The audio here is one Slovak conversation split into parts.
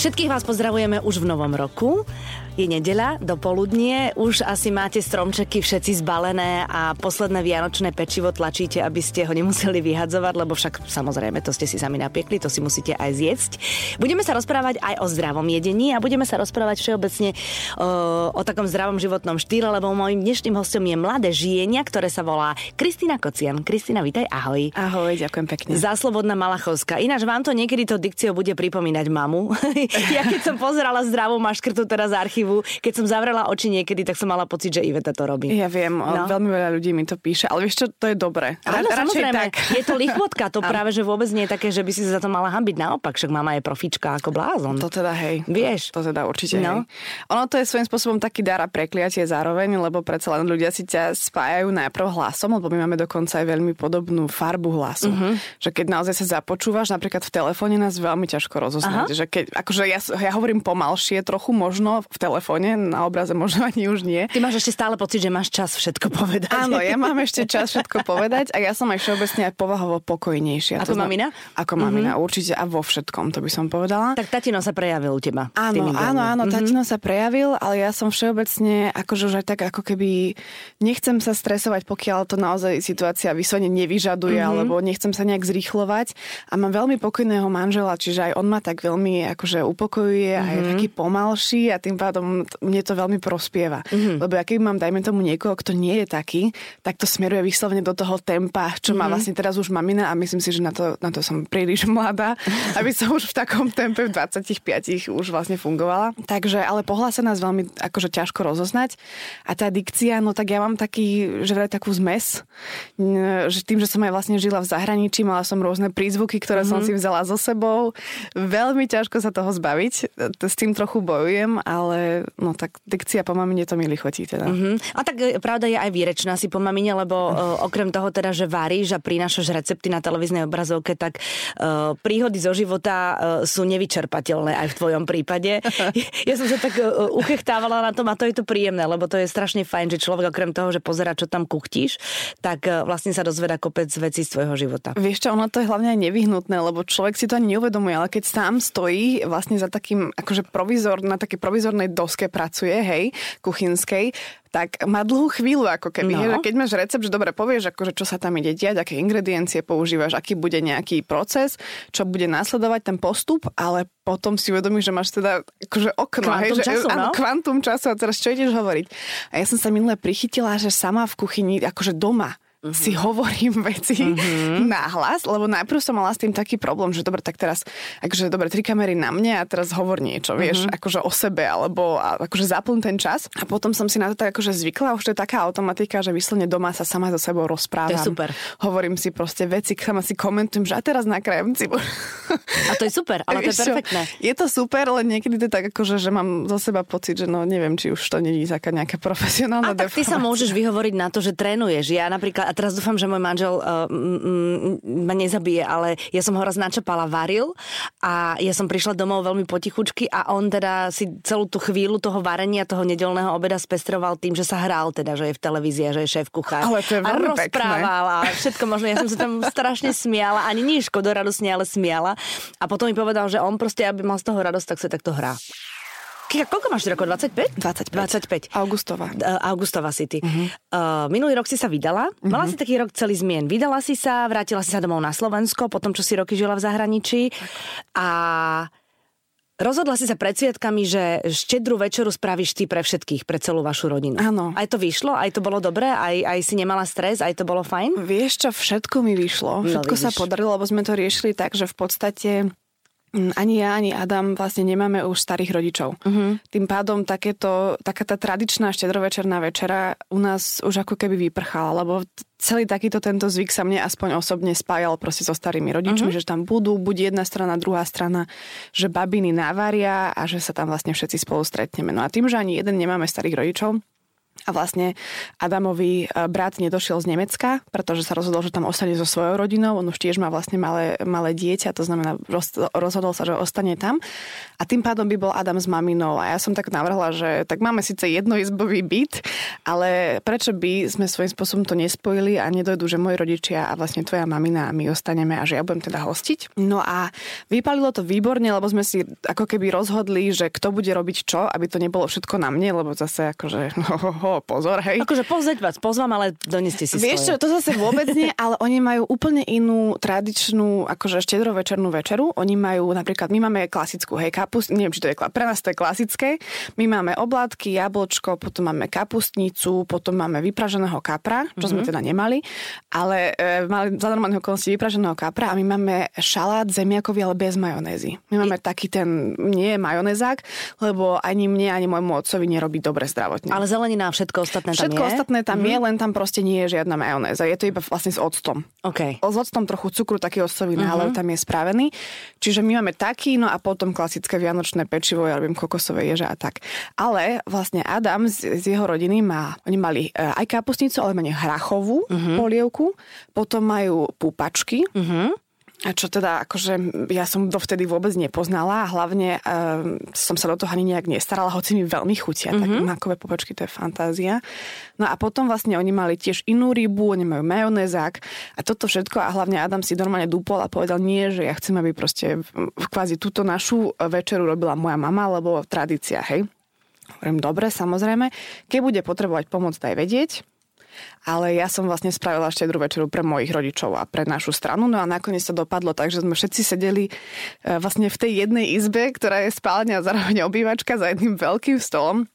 Všetkých vás pozdravujeme už v novom roku. Je nedeľa, dopoludnie, už asi máte stromčeky všetci zbalené a posledné vianočné pečivo tlačíte, aby ste ho nemuseli vyhadzovať, lebo však samozrejme to ste si sami napiekli, to si musíte aj zjesť. Budeme sa rozprávať aj o zdravom jedení a budeme sa rozprávať všeobecne o, o takom zdravom životnom štýle, lebo môjim dnešným hostom je mladé žienia, ktoré sa volá Kristina Kocian. Kristina, vítaj, ahoj. Ahoj, ďakujem pekne. Záslobodná Malachovská. Ináč vám to niekedy to dikciou bude pripomínať mamu. ja keď som pozerala zdravú maškrtu teraz z archívu, archívu. Keď som zavrela oči niekedy, tak som mala pocit, že Iveta to robí. Ja viem, no. veľmi veľa ľudí mi to píše, ale vieš čo, to je dobré. Áno, samozrejme, tak. je to lichvotka, to práve, že vôbec nie je také, že by si sa za to mala hambiť. Naopak, však mama je profička ako blázon. To teda hej. Vieš? To, teda určite no. hej. Ono to je svojím spôsobom taký dar a prekliatie zároveň, lebo predsa len ľudia si ťa spájajú najprv hlasom, lebo my máme dokonca aj veľmi podobnú farbu hlasu. Uh-huh. Že keď naozaj sa započúvaš, napríklad v telefóne nás veľmi ťažko rozoznať. Že keď, akože ja, ja hovorím pomalšie, trochu možno v telefóne, na obraze možno ani už nie. Ty máš ešte stále pocit, že máš čas všetko povedať. Áno, ja mám ešte čas všetko povedať a ja som aj všeobecne aj povahovo pokojnejšia. Ako to mamina? Ako mamina, mm-hmm. určite a vo všetkom, to by som povedala. Tak tatino sa prejavil u teba. Áno, áno, áno, mm-hmm. tatino sa prejavil, ale ja som všeobecne akože už aj tak ako keby nechcem sa stresovať, pokiaľ to naozaj situácia vyslovene nevyžaduje, mm-hmm. alebo nechcem sa nejak zrýchlovať a mám veľmi pokojného manžela, čiže aj on ma tak veľmi akože upokojuje mm-hmm. a je taký pomalší a tým pádom mne to veľmi prospieva. Mm-hmm. Lebo ja keď mám, dajme tomu niekoho, kto nie je taký, tak to smeruje vyslovene do toho tempa, čo mm-hmm. má mhm. vlastne teraz už mamina a myslím si, že na to, na to som príliš mladá, aby som už v takom tempe v 25 už vlastne fungovala. Takže, ale pohľa sa nás veľmi akože ťažko rozoznať. A tá dikcia, no tak ja mám taký, že vraj takú zmes, že tým, že som aj vlastne žila v zahraničí, mala som rôzne prízvuky, ktoré mm-hmm. som si vzala so sebou. Veľmi ťažko sa toho zbaviť. S tým trochu bojujem, ale no tak dikcia po mamine to mi lichotí teda. Uh-huh. A tak e, pravda je aj výrečná si po mamine, lebo uh, okrem toho teda, že varíš a prinášaš recepty na televíznej obrazovke, tak uh, príhody zo života uh, sú nevyčerpateľné aj v tvojom prípade. ja som sa tak uh, uchechtávala na tom a to je to príjemné, lebo to je strašne fajn, že človek okrem toho, že pozera, čo tam kuchtíš, tak uh, vlastne sa dozveda kopec vecí z tvojho života. Vieš čo, ono to je hlavne aj nevyhnutné, lebo človek si to ani neuvedomuje, ale keď sám stojí vlastne za takým akože provizor, na takej provizornej doske pracuje, hej, kuchynskej, tak má dlhú chvíľu, ako keby. No. Hej, keď máš recept, že dobre povieš, akože čo sa tam ide diať, aké ingrediencie používaš, aký bude nejaký proces, čo bude následovať ten postup, ale potom si uvedomíš, že máš teda akože okno, kvantum hej, že, času, áno, no? kvantum času a teraz čo ideš hovoriť. A ja som sa minule prichytila, že sama v kuchyni, akože doma, uh-huh. si hovorím veci uh-huh. nahlas, lebo najprv som mala s tým taký problém, že dobre, tak teraz, akože dobre, tri kamery na mne a teraz hovor niečo, vieš, uh-huh. akože o sebe, alebo akože zaplň ten čas. A potom som si na to tak akože zvykla, už to je taká automatika, že vyslovene doma sa sama so sebou rozprávam. To je super. Hovorím si proste veci, sama si komentujem, že a teraz nakrájem si. A to je super, ale to je perfektné. Je to super, ale niekedy to je tak akože, že mám zo seba pocit, že no neviem, či už to nie je taká nejaká profesionálna A tak ty sa môžeš vyhovoriť na to, že trénuješ. Ja napríklad a teraz dúfam, že môj manžel uh, m, m, ma nezabije, ale ja som ho raz načapala, varil a ja som prišla domov veľmi potichučky a on teda si celú tú chvíľu toho varenia, toho nedelného obeda spestroval tým, že sa hral teda, že je v televízii, že je šéf kuchár. Ale to je a rozprával pekné. a všetko možno. Ja som sa tam strašne smiala, ani nie škodoradosne, ale smiala. A potom mi povedal, že on proste, aby mal z toho radosť, tak sa takto hrá. Kika, koľko máš rokov? 25? 25. 25. Augustová. Augustová si ty. Uh-huh. Uh, minulý rok si sa vydala. Uh-huh. Mala si taký rok celý zmien. Vydala si sa, vrátila si sa domov na Slovensko, potom čo si roky žila v zahraničí. A Rozhodla si sa pred sviatkami, že štedrú večeru spravíš ty pre všetkých, pre celú vašu rodinu. Áno. Aj to vyšlo, aj to bolo dobré, aj, aj si nemala stres, aj to bolo fajn? Vieš čo, všetko mi vyšlo. No, všetko no, sa podarilo, lebo sme to riešili tak, že v podstate ani ja, ani Adam vlastne nemáme už starých rodičov. Uh-huh. Tým pádom takéto, taká tá tradičná štedrovečerná večera u nás už ako keby vyprchala, lebo celý takýto tento zvyk sa mne aspoň osobne spájal proste so starými rodičmi, uh-huh. že tam budú buď jedna strana, druhá strana, že babiny navaria a že sa tam vlastne všetci spolu stretneme. No a tým, že ani jeden nemáme starých rodičov, A vlastne Adamovi e, brat nedošiel z Nemecka, pretože sa rozhodol, že tam ostane so svojou rodinou. On už tiež má vlastne malé, malé dieťa, to znamená, rozhodol sa, že ostane tam. A tým pádom by bol Adam s maminou. A ja som tak navrhla, že tak máme síce jednoizbový byt, ale prečo by sme svojím spôsobom to nespojili a nedojdu, že moji rodičia a vlastne tvoja mamina a my ostaneme a že ja budem teda hostiť. No a vypalilo to výborne, lebo sme si ako keby rozhodli, že kto bude robiť čo, aby to nebolo všetko na mne, lebo zase akože ho, ho, pozor, hej. Akože pozrieť vás pozvám, ale doneste si Vieš čo, to zase vôbec nie, ale oni majú úplne inú tradičnú, akože štedrovečernú večeru. Oni majú napríklad, my máme klasickú, hej, kapust, neviem, či to je, pre nás to je klasické. My máme oblátky, jablčko, potom máme kapustnicu, potom máme vypraženého kapra, čo mm-hmm. sme mhm. teda nemali, ale e, mali za normálneho okolnosti vypraženého kapra a my máme šalát zemiakový, ale bez majonézy. My máme I... taký ten, nie je majonézák, lebo ani mne, ani môjmu otcovi nerobí dobre zdravotne. Ale zelenina všetko ostatné tam Všetko je? ostatné tam mm-hmm. je, len tam proste nie je žiadna majonéza. Je to iba vlastne s octom. Okay. S octom trochu cukru, taký octový mm-hmm. nálev tam je spravený. Čiže my máme taký, no a potom klasické vianočné pečivo, ja robím kokosové ježe a tak. Ale vlastne Adam z, z jeho rodiny má, oni mali e, aj kapustnicu, ale menej hrachovú mm-hmm. polievku, potom majú pupačky, mm-hmm a čo teda, akože ja som dovtedy vôbec nepoznala a hlavne uh, som sa do toho ani nejak nestarala, hoci mi veľmi chutia, mm-hmm. tak mhm. makové popočky, to je fantázia. No a potom vlastne oni mali tiež inú rybu, oni majú majonézák a toto všetko a hlavne Adam si normálne dúpol a povedal nie, že ja chcem, aby proste kvázi túto našu večeru robila moja mama, lebo tradícia, hej. Hovorím, dobre, samozrejme. Keď bude potrebovať pomoc, daj vedieť ale ja som vlastne spravila štedrú večeru pre mojich rodičov a pre našu stranu. No a nakoniec to dopadlo tak, že sme všetci sedeli e, vlastne v tej jednej izbe, ktorá je spálňa a zároveň obývačka za jedným veľkým stolom.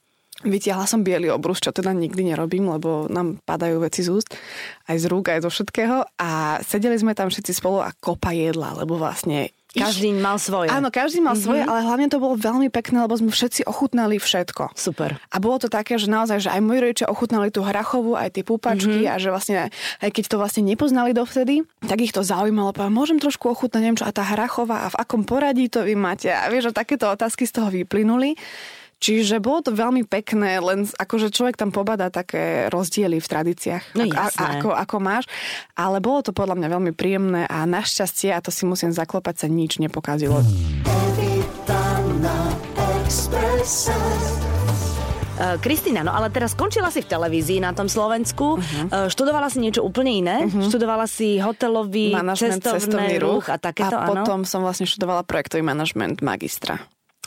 Vytiahla som biely obrus, čo teda nikdy nerobím, lebo nám padajú veci z úst, aj z rúk, aj zo všetkého. A sedeli sme tam všetci spolu a kopa jedla, lebo vlastne každý mal svoje. Áno, každý mal mm-hmm. svoje, ale hlavne to bolo veľmi pekné, lebo sme všetci ochutnali všetko. Super. A bolo to také, že naozaj, že aj moji rodičia ochutnali tú hrachovú, aj tie púpačky mm-hmm. a že vlastne, aj keď to vlastne nepoznali dovtedy, tak ich to zaujímalo. Povedal, môžem trošku ochutnať, neviem čo, a tá hrachová a v akom poradí to vy máte. A vieš, že takéto otázky z toho vyplynuli. Čiže bolo to veľmi pekné, len akože človek tam pobada také rozdiely v tradíciách, no, ako, ako, ako máš. Ale bolo to podľa mňa veľmi príjemné a našťastie, a to si musím zaklopať, sa nič nepokazilo. Uh, Kristýna, no ale teraz skončila si v televízii na tom Slovensku, uh-huh. uh, študovala si niečo úplne iné, uh-huh. študovala si hotelový, Management, cestovný ruch a takéto, A potom som vlastne študovala projektový manažment magistra.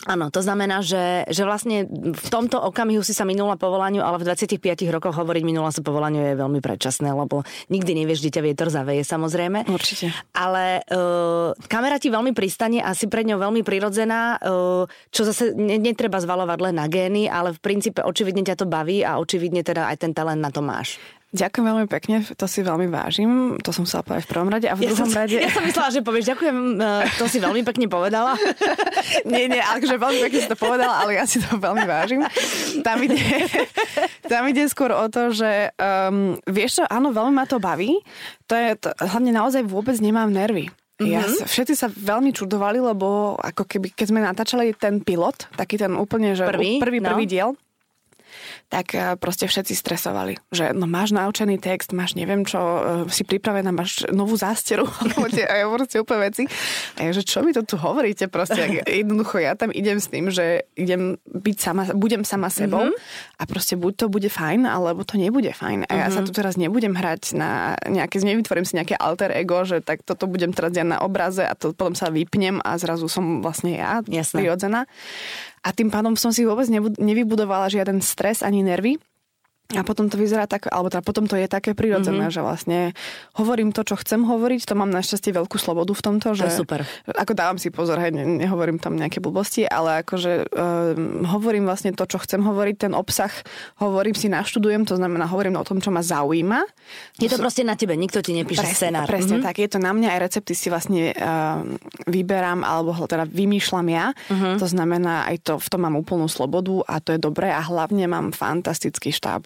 Áno, to znamená, že, že vlastne v tomto okamihu si sa minula povolaniu, ale v 25 rokoch hovoriť minula sa povolaniu je veľmi predčasné, lebo nikdy nevieš, kde ťa vietor zaveje, samozrejme. Určite. Ale uh, kamera ti veľmi pristane a si pred ňou veľmi prirodzená, uh, čo zase ne, netreba zvalovať len na gény, ale v princípe očividne ťa to baví a očividne teda aj ten talent na to máš. Ďakujem veľmi pekne, to si veľmi vážim. To som sa povedať v prvom rade a v ja druhom som, rade... Ja som myslela, že povieš, ďakujem, e, to si veľmi pekne povedala. nie, nie, ale že veľmi pekne si to povedala, ale ja si to veľmi vážim. Tam ide, tam ide skôr o to, že um, vieš čo, áno, veľmi ma to baví. To je, to, hlavne naozaj vôbec nemám nervy. Mm-hmm. Ja, všetci sa veľmi čudovali, lebo ako keby, keď sme natáčali ten pilot, taký ten úplne, že prvý, prvý, no. prvý diel, tak eh, proste všetci stresovali, že no máš naučený text, máš neviem čo, eh, si pripravená, máš novú zásteru, alebo tie aj proste úplne veci. A ja, že čo mi to tu hovoríte proste, jednoducho ja tam idem s tým, že idem byť sama, budem sama sebou mm-hmm. a proste buď to bude fajn, alebo to nebude fajn. A ja mm-hmm. sa tu teraz nebudem hrať na nejaké, nevytvorím si nejaké alter ego, že tak toto budem teraz ja na obraze a to potom sa vypnem a zrazu som vlastne ja Jasné. prirodzená a tým pádom som si vôbec nevybudovala žiaden stres ani nervy. A potom to vyzerá tak, alebo teda potom to je také prirodzené, mm-hmm. že vlastne hovorím to, čo chcem hovoriť, to mám našťastie veľkú slobodu v tomto, že... To je super. Ako dávam si pozor, hej, nehovorím tam nejaké blbosti, ale akože um, hovorím vlastne to, čo chcem hovoriť, ten obsah hovorím si, naštudujem, to znamená hovorím o tom, čo ma zaujíma. Je to proste na tebe, nikto ti nepíše presne, scenár. Presne mm-hmm. tak, je to na mňa, aj recepty si vlastne uh, vyberám, alebo teda vymýšľam ja, mm-hmm. to znamená, aj to, v tom mám úplnú slobodu a to je dobré a hlavne mám fantastický štáb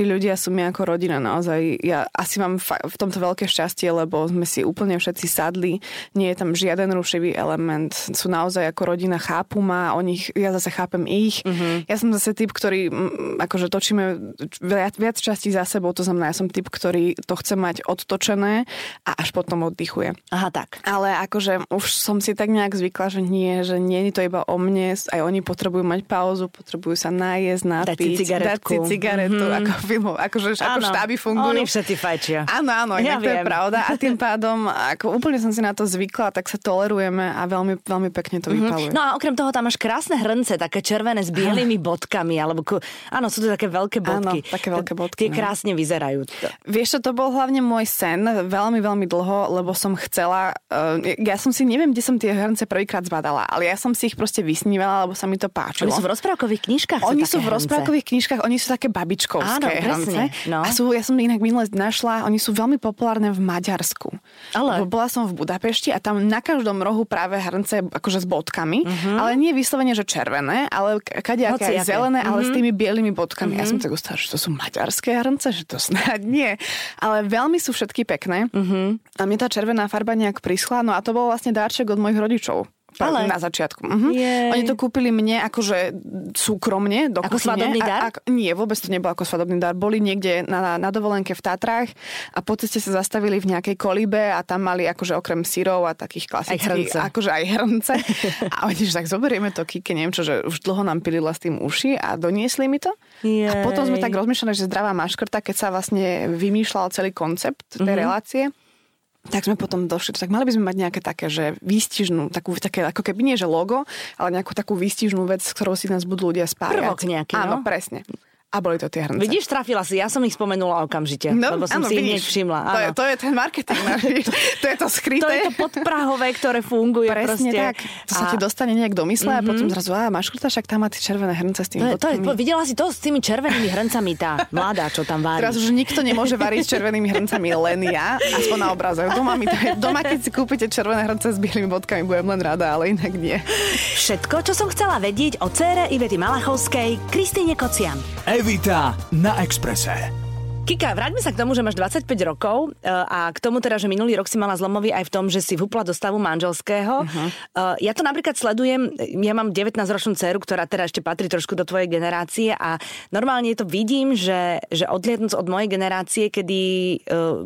tí ľudia sú mi ako rodina naozaj. Ja asi mám v tomto veľké šťastie, lebo sme si úplne všetci sadli, nie je tam žiaden rušivý element, sú naozaj ako rodina, chápu ma, o nich, ja zase chápem ich. Mm-hmm. Ja som zase typ, ktorý akože točíme viac, viac častí za sebou, to znamená, ja som typ, ktorý to chce mať odtočené a až potom oddychuje. Aha, tak. Ale akože už som si tak nejak zvykla, že nie, že nie je to iba o mne, aj oni potrebujú mať pauzu, potrebujú sa najesť, napiť, dať si cigaretku, dať si cigaretu, mm-hmm. ako filmov, akože ako štáby fungujú. Oni všetci fajčia. Áno, áno, ja to je pravda a tým pádom ako úplne som si na to zvykla, tak sa tolerujeme a veľmi, veľmi pekne to mm-hmm. vypaluje. No a okrem toho tam máš krásne hrnce, také červené s bielými bodkami, alebo ku... áno, sú to také veľké bodky. Áno, také veľké bodky. Tie no. krásne vyzerajú. Vieš čo, to bol hlavne môj sen veľmi, veľmi dlho, lebo som chcela, uh, ja som si, neviem, kde som tie hrnce prvýkrát zbadala, ale ja som si ich proste vysnívala, lebo sa mi to páčilo. Oni sú v rozprávkových knižkách. Oni sú, sú v rozprávkových knižkách, oni sú také babičkovské Áno, hrnce. No. A sú, ja som inak minule našla, oni sú veľmi populárne v Maďarsku. Ale... Bola som v Budapešti a tam na každom rohu práve hrnce akože s bodkami, uh-huh. ale nie vyslovene, že červené, ale kadejaké aj zelené, uh-huh. ale s mhm. tými bielými bodkami. Uh-huh. Ja som tak ustala, že to sú maďarské hrnce, že to snáď nie. Ale veľmi sú všetky pekné. Uh-huh. A mne tá červená farba nejak prischla. No a to bol vlastne dáček od mojich rodičov. Ale... Na začiatku. Mhm. Oni to kúpili mne akože súkromne do Ako kuchyne. svadobný dar? A, a, nie, vôbec to nebolo ako svadobný dar. Boli niekde na, na dovolenke v Tatrách a po ceste sa zastavili v nejakej kolíbe a tam mali akože okrem syrov a takých klasických, aj akože aj hrnce. a oni, že tak zoberieme to kike, neviem čo, že už dlho nám pilila s tým uši a doniesli mi to. Jej. A potom sme tak rozmýšľali, že zdravá maškrta, keď sa vlastne vymýšľal celý koncept tej mm-hmm. relácie, tak sme potom došli, tak mali by sme mať nejaké také, že výstižnú, takú, také, ako keby nie, že logo, ale nejakú takú výstižnú vec, s ktorou si nás budú ľudia spájať. Prvok nejaký, Áno, no? presne. A boli to tie hrnce. Vidíš, trafila si, ja som ich spomenula okamžite, no, lebo som áno, si ich hneď všimla. To je, to je ten marketing, to, to je to skryté. To je to podprahové, ktoré funguje. Presne proste. tak. To a... sa ti dostane nejak do mysle mm-hmm. a potom zrazu, a máš kruta, však tam má tie červené hrnce s tými to, to je, Videla si to s tými červenými hrncami, tá mladá, čo tam varí. Teraz už nikto nemôže variť s červenými hrncami, len ja, aspoň na obraze. Doma, mi to je, doma, keď si kúpite červené hrnce s bielými bodkami, budem len rada, ale inak nie. Všetko, čo som chcela vedieť o cére Ivety Malachovskej, Kristýne Kocian. Evita na Exprese. Kika, vráťme sa k tomu, že máš 25 rokov e, a k tomu teda, že minulý rok si mala zlomový aj v tom, že si vhupla do stavu manželského. Uh-huh. Ja to napríklad sledujem, ja mám 19-ročnú dceru, ktorá teda ešte patrí trošku do tvojej generácie a normálne to vidím, že, že odliadnúc od mojej generácie, kedy uh,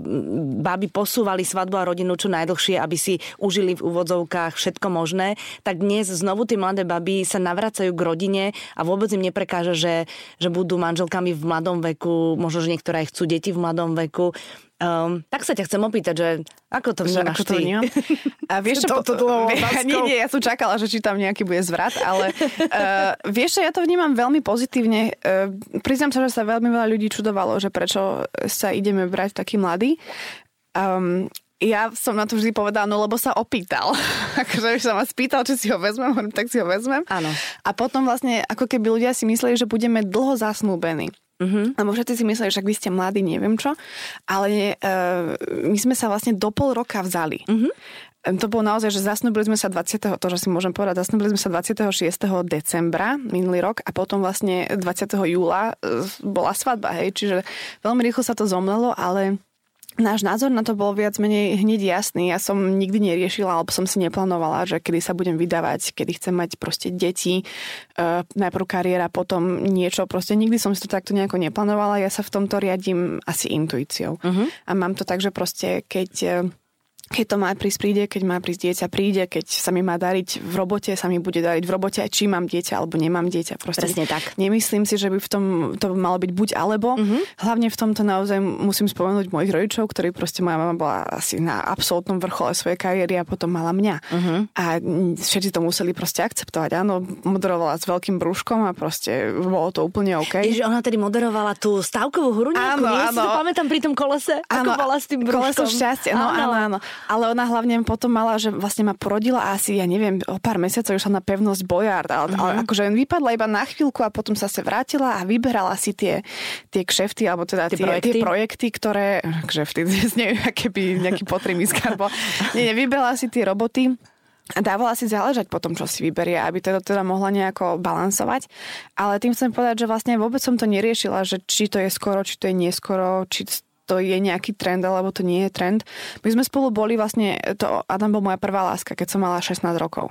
báby posúvali svadbu a rodinu čo najdlhšie, aby si užili v úvodzovkách všetko možné, tak dnes znovu tie mladé baby sa navracajú k rodine a vôbec im neprekáža, že, že budú manželkami v mladom veku, možno, že niektoré aj chcú deti v mladom veku. Um, tak sa ťa chcem opýtať, že ako to vnímaš ako to ty? A vieš čo, to, to, to, nie, nie, ja som čakala, že či tam nejaký bude zvrat, ale uh, vieš ja to vnímam veľmi pozitívne. Uh, priznám sa, že sa veľmi veľa ľudí čudovalo, že prečo sa ideme brať taký mladý. Um, ja som na to vždy povedala, no lebo sa opýtal. akože sa ma spýtal, či si ho vezmem, tak si ho vezmem. Áno. A potom vlastne, ako keby ľudia si mysleli, že budeme dlho zasnúbení. Uh-huh. Lebo všetci si mysleli, že vy ste mladí, neviem čo, ale uh, my sme sa vlastne do pol roka vzali. Uh-huh. To bolo naozaj, že zasnúbili sme sa 20. to, že si môžem povedať, zasnúbili sme sa 26. decembra minulý rok a potom vlastne 20. júla e, bola svadba, hej, čiže veľmi rýchlo sa to zomlelo, ale Náš názor na to bol viac menej hneď jasný. Ja som nikdy neriešila, alebo som si neplánovala, že kedy sa budem vydávať, kedy chcem mať proste deti, uh, najprv kariéra, potom niečo. Proste nikdy som si to takto nejako neplánovala. Ja sa v tomto riadím asi intuíciou. Uh-huh. A mám to tak, že proste keď uh, keď to má prísť, príde, keď má prísť dieťa, príde, keď sa mi má dariť v robote, sa mi bude dariť v robote, aj či mám dieťa alebo nemám dieťa. Proste Presne tak. Nemyslím si, že by v tom to malo byť buď alebo. Uh-huh. Hlavne v tomto naozaj musím spomenúť mojich rodičov, ktorí proste moja mama bola asi na absolútnom vrchole svojej kariéry a potom mala mňa. Uh-huh. A všetci to museli proste akceptovať. Áno, moderovala s veľkým brúškom a proste bolo to úplne OK. Ježiš, ona tedy moderovala tú stavkovú hru Áno, áno. Si to pamätám pri tom kolese, áno, ako bola s tým brúškom. Koleso no áno, áno. áno. Ale ona hlavne potom mala, že vlastne ma porodila asi, ja neviem, o pár mesiacov išla na pevnosť Bojard, ale, uh-huh. ale mhm. akože vypadla iba na chvíľku a potom sa sa vrátila a vyberala si tie, tie kšefty, alebo teda tie, tie, projekty? tie projekty, ktoré, kšefty, neviem, aké by nejaký potrimiskár bol. Nie, nie, vyberala si tie roboty A dávala si záležať po tom, čo si vyberie, aby teda, teda mohla nejako balansovať. Ale tým chcem povedať, že vlastne vôbec som to neriešila, že či to je skoro, či to je neskoro, či to je nejaký trend, alebo to nie je trend. My sme spolu boli vlastne, to Adam bol moja prvá láska, keď som mala 16 rokov.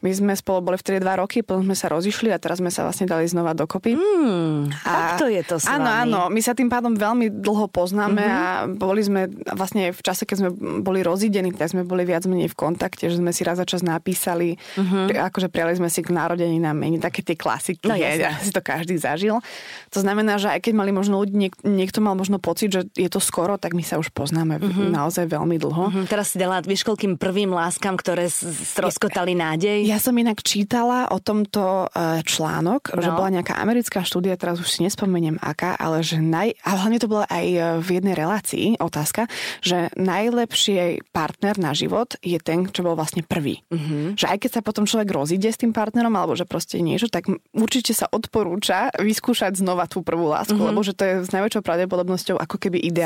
My sme spolu boli vtedy dva roky, potom sme sa rozišli a teraz sme sa vlastne dali znova dokopy. Mm, a to je to s Áno, vami. áno, my sa tým pádom veľmi dlho poznáme mm-hmm. a boli sme vlastne v čase, keď sme boli rozidení, tak sme boli viac menej v kontakte, že sme si raz za čas napísali, mm-hmm. akože prijali sme si k narodení na meni, také tie klasiky, No, je, si to každý zažil. To znamená, že aj keď mali možno ľudí, niek- niekto mal možno pocit, že je to skoro, tak my sa už poznáme mm-hmm. naozaj veľmi dlho. Hm, teraz si dala vieš koľkým prvým láskam, ktoré stroskotali nádej. Ja som inak čítala o tomto e, článok, no. že bola nejaká americká štúdia, teraz už si nespomeniem aká, ale že naj... A hlavne to bola aj e, v jednej relácii otázka, že najlepší partner na život je ten, čo bol vlastne prvý. Mm-hmm. Že aj keď sa potom človek rozíde s tým partnerom, alebo že proste niečo, tak určite sa odporúča vyskúšať znova tú prvú lásku, mm-hmm. lebo že to je s najväčšou pravdepodobnosťou ako keby ideál.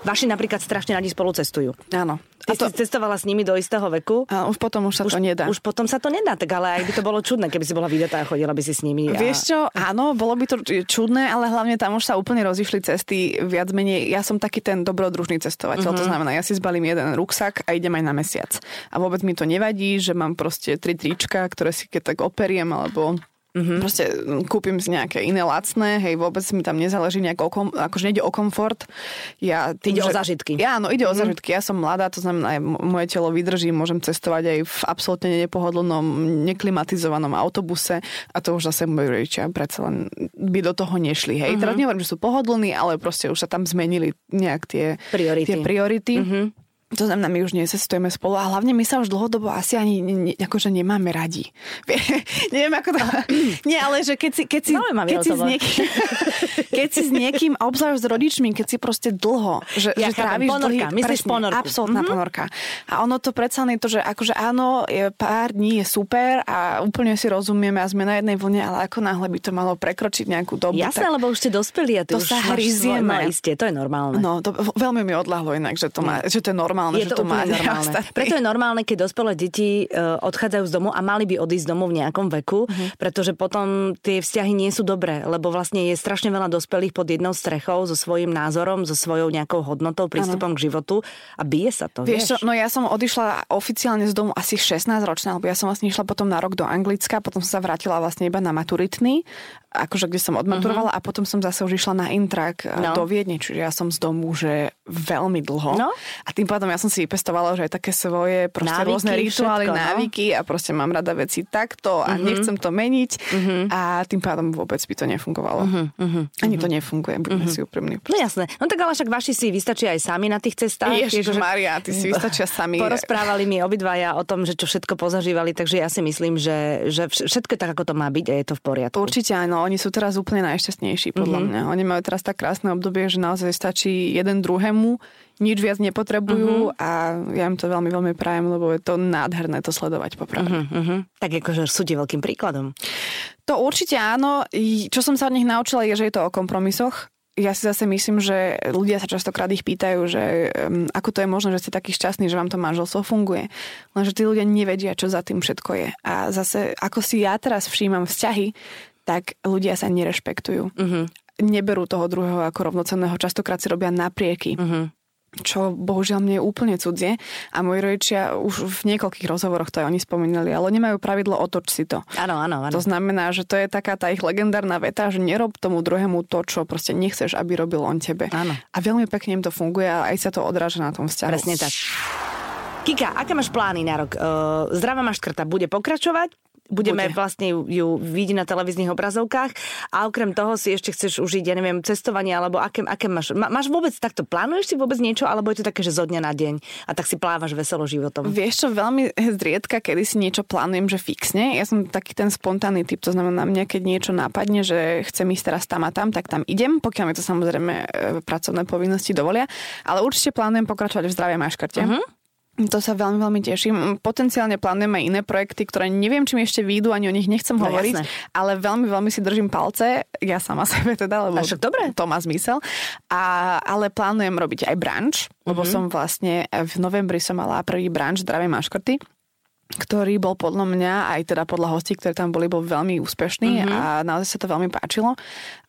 Vaši napríklad strašne radi spolu cestujú. Áno. Ty to... si cestovala s nimi do istého veku? A už potom už sa už, to nedá. Už potom sa to nedá, tak ale aj by to bolo čudné, keby si bola vydatá a chodila by si s nimi. A... Vieš čo, áno, bolo by to čudné, ale hlavne tam už sa úplne rozišli cesty viac menej. Ja som taký ten dobrodružný cestovateľ, mm-hmm. to znamená, ja si zbalím jeden ruksak a idem aj na mesiac. A vôbec mi to nevadí, že mám proste tri trička, ktoré si keď tak operiem, alebo Mm-hmm. Proste mm, kúpim si nejaké iné lacné, hej, vôbec mi tam nezáleží nejak o kom, akože nejde o komfort. Ja tým, Ide o že- zážitky. Ja, áno, ide mm-hmm. o zážitky. Ja som mladá, to znamená, aj moje telo vydrží, môžem cestovať aj v absolútne nepohodlnom, neklimatizovanom autobuse a to už zase moji rodičia predsa len by do toho nešli. Hej. Mm-hmm. Teraz nehovorím, že sú pohodlní, ale proste už sa tam zmenili nejak tie Priority. Tie priority. Mm-hmm. To znamená, my už necestujeme spolu a hlavne my sa už dlhodobo asi ani ne, akože nemáme radi. Neviem, ako to... Nie, ale že keď si, keď si, keď si, s niekým, keď si s niekým, obzvlášť s rodičmi, keď si proste dlho, že, Ja že tráviš ponorka, dlhý, myslíš ponorku. absolútna mm-hmm. ponorka. A ono to predsa je to, že akože áno, je pár dní je super a úplne si rozumieme a sme na jednej vlne, ale ako náhle by to malo prekročiť nejakú dobu. Jasné, tak... lebo už ste dospeli a ty To už sa hryzieme. isté, to je normálne. No, to veľmi mi odľahlo inak, že to, má, že to je normálne, je že to, to má normálne. ostatní. Preto je normálne, keď dospelé deti uh, odchádzajú z domu a mali by odísť z domu v nejakom veku, uh-huh. pretože potom tie vzťahy nie sú dobré, lebo vlastne je strašne veľa dospelých pod jednou strechou so svojím názorom, so svojou nejakou hodnotou, prístupom k životu a bije sa to, Vieš vieš? čo, no ja som odišla oficiálne z domu asi 16 ročná, lebo ja som vlastne išla potom na rok do Anglicka, potom som sa vrátila vlastne iba na maturitný, akože kde som odmaturovala uh-huh. a potom som zase už išla na intrak No. no. do Viedne, čiže ja som z domu, že veľmi dlho. No. A tým pádom ja som si vypestovala, že aj také svoje proste Návyky, rôzne rituály, všetko, no. návyky a proste mám rada veci takto a uh-huh. nechcem to meniť uh-huh. a tým pádom vôbec by to nefungovalo. Uh-huh. Ani to nefunguje, buďme uh-huh. si úprimní. No jasné. No tak ale však vaši si vystačia aj sami na tých cestách. Ježiš že- Maria, ty si vystačia sami. Porozprávali mi obidvaja o tom, že čo všetko pozažívali, takže ja si myslím, že, že vš- všetko je tak, ako to má byť a je to v poriadku. Určite áno, oni sú teraz úplne najšťastnejší podľa Mhm. mm-hmm. mňa. Oni majú teraz tak krásne obdobie, že naozaj stačí jeden druhému, nič viac nepotrebujú Mhm. mm-hmm. a ja im to veľmi, veľmi prajem, lebo je to nádherné to sledovať popravde. Mm-hmm. Tak akože sú ti veľkým príkladom. To určite áno. Čo som sa od nich naučila je, že je to o kompromisoch. Ja si zase myslím, že ľudia sa častokrát ich pýtajú, že um, ako to je možné, že ste taký šťastný, že vám to manželstvo funguje. Lenže tí ľudia nevedia, čo za tým všetko je. A zase, ako si ja teraz všímam vzťahy, tak ľudia sa nerešpektujú. Uh-huh. Neberú toho druhého ako rovnocenného. Častokrát si robia naprieky. Uh-huh čo bohužiaľ mne je úplne cudzie. A moji rodičia už v niekoľkých rozhovoroch to aj oni spomínali, ale nemajú pravidlo otoč si to. Áno, áno, áno. To znamená, že to je taká tá ich legendárna veta, že nerob tomu druhému to, čo proste nechceš, aby robil on tebe. Áno. A veľmi pekne im to funguje a aj sa to odráža na tom vzťahu. Presne tak. Kika, aké máš plány na rok? Uh, Zdravá máš škrta bude pokračovať? Budeme Bude. vlastne ju, vidieť na televíznych obrazovkách a okrem toho si ešte chceš užiť, ja neviem, cestovanie, alebo aké, aké máš? Má, máš vôbec takto, plánuješ si vôbec niečo, alebo je to také, že zo dňa na deň a tak si plávaš veselo životom? Vieš čo, veľmi zriedka, kedy si niečo plánujem, že fixne. Ja som taký ten spontánny typ, to znamená, mne keď niečo napadne, že chcem ísť teraz tam a tam, tak tam idem, pokiaľ mi to samozrejme e, pracovné povinnosti dovolia. Ale určite plánujem pokračovať v zdravej maškarte. Uh-huh. To sa veľmi, veľmi teším. Potenciálne plánujem aj iné projekty, ktoré neviem, či mi ešte výjdu, ani o nich nechcem no, hovoriť, jasné. ale veľmi, veľmi si držím palce, ja sama sebe teda, lebo však dobre. to má zmysel. A, ale plánujem robiť aj branč, lebo mm-hmm. som vlastne v novembri som mala prvý branč Zdravé maškrty ktorý bol podľa mňa, aj teda podľa hostí, ktorí tam boli, bol veľmi úspešný mm-hmm. a naozaj sa to veľmi páčilo.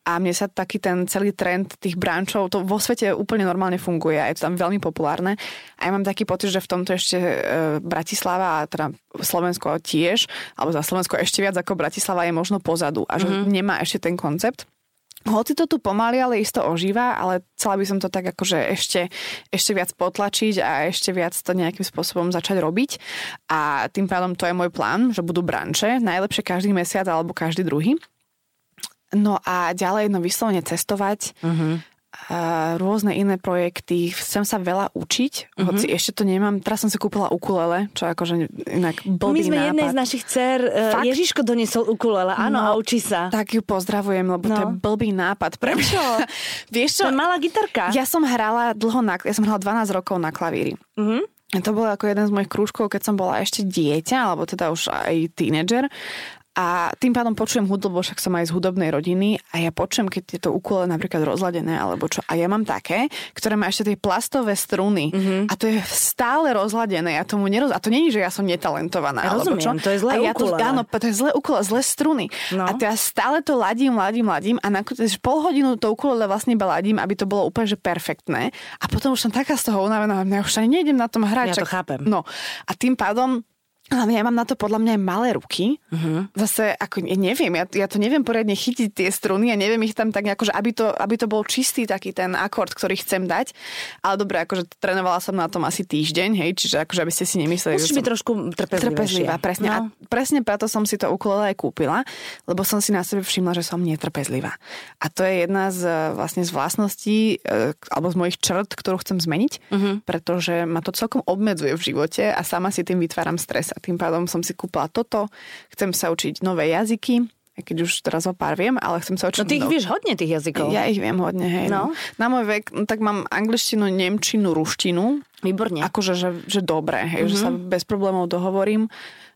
A mne sa taký ten celý trend tých brančov, to vo svete úplne normálne funguje a je to tam veľmi populárne. A ja mám taký pocit, že v tomto ešte e, Bratislava a teda Slovensko tiež, alebo za Slovensko ešte viac ako Bratislava je možno pozadu a že mm-hmm. nemá ešte ten koncept. Hoci to tu pomaly, ale isto ožíva, ale chcela by som to tak akože ešte, ešte viac potlačiť a ešte viac to nejakým spôsobom začať robiť. A tým pádom to je môj plán, že budú branče, najlepšie každý mesiac alebo každý druhý. No a ďalej, no vyslovene cestovať. Uh-huh a rôzne iné projekty. Chcem sa veľa učiť, mm-hmm. hoci ešte to nemám. Teraz som si kúpila ukulele, čo akože inak blbý My sme nápad. jednej z našich dcer, e, Fakt? Ježiško doniesol ukulele, áno, no, a učí sa. Tak ju pozdravujem, lebo no. to je no. blbý nápad. Prečo? Vieš čo? To je malá gitarka. Ja som hrala dlho na, ja som hrala 12 rokov na klavíri. Mm-hmm. To bolo ako jeden z mojich krúžkov, keď som bola ešte dieťa, alebo teda už aj tínedžer. A tým pádom počujem hudbu, však som aj z hudobnej rodiny a ja počujem, keď je to ukulele napríklad rozladené alebo čo. A ja mám také, ktoré má ešte tie plastové struny mm-hmm. a to je stále rozladené. Ja tomu neroz... A to není, že ja som netalentovaná. Ja rozumiem, čo. to je zlé ja ukulele. To, áno, to je zlé ukulele, zlé struny. No. A to ja stále to ladím, ladím, ladím a nakoniec pol hodinu to ukulele vlastne iba ladím, aby to bolo úplne že perfektné. A potom už som taká z toho unavená, ja už ani nejdem na tom hrať. Ja to chápem. No. A tým pádom ale ja mám na to podľa mňa aj malé ruky. Uh-huh. Zase, ako neviem, ja, ja to neviem poriadne chytiť tie struny a neviem ich tam tak nejako, že aby to, aby to bol čistý taký ten akord, ktorý chcem dať. Ale dobre, akože trénovala som na tom asi týždeň, hej, čiže akože aby ste si nemysleli, Musíš že byť trošku trpezlivá. presne. No. A presne preto som si to ukulele aj kúpila, lebo som si na sebe všimla, že som netrpezlivá. A to je jedna z vlastne z vlastností, e, alebo z mojich črt, ktorú chcem zmeniť, uh-huh. pretože ma to celkom obmedzuje v živote a sama si tým vytváram stres tým pádom som si kúpila toto. Chcem sa učiť nové jazyky, keď už teraz o pár viem, ale chcem sa učiť... No ty ich vieš hodne, tých jazykov. Ja ich viem hodne, hej. No. Na môj vek, no, tak mám angličtinu, nemčinu, ruštinu. Výborne. Akože, že, že dobre, hej, mm-hmm. že sa mhm. bez problémov dohovorím.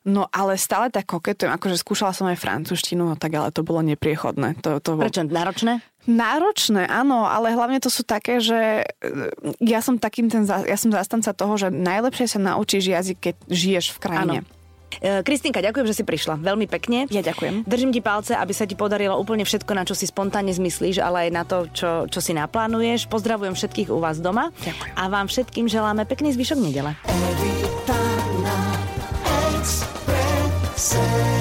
No ale stále tak koketujem, akože skúšala som aj francúzštinu, no tak ale to bolo nepriechodné. To, to bolo... Prečo? Náročné? Náročné, áno, ale hlavne to sú také, že e, ja som takým ten, ja som zastanca toho, že najlepšie sa naučíš jazyk, keď žiješ v krajine. Áno. E, Kristinka, ďakujem, že si prišla. Veľmi pekne. Ja ďakujem. Držím ti palce, aby sa ti podarilo úplne všetko, na čo si spontánne zmyslíš, ale aj na to, čo, čo si naplánuješ. Pozdravujem všetkých u vás doma. Ďakujem. A vám všetkým želáme pekný zvyšok nedele. Evita na Expresse.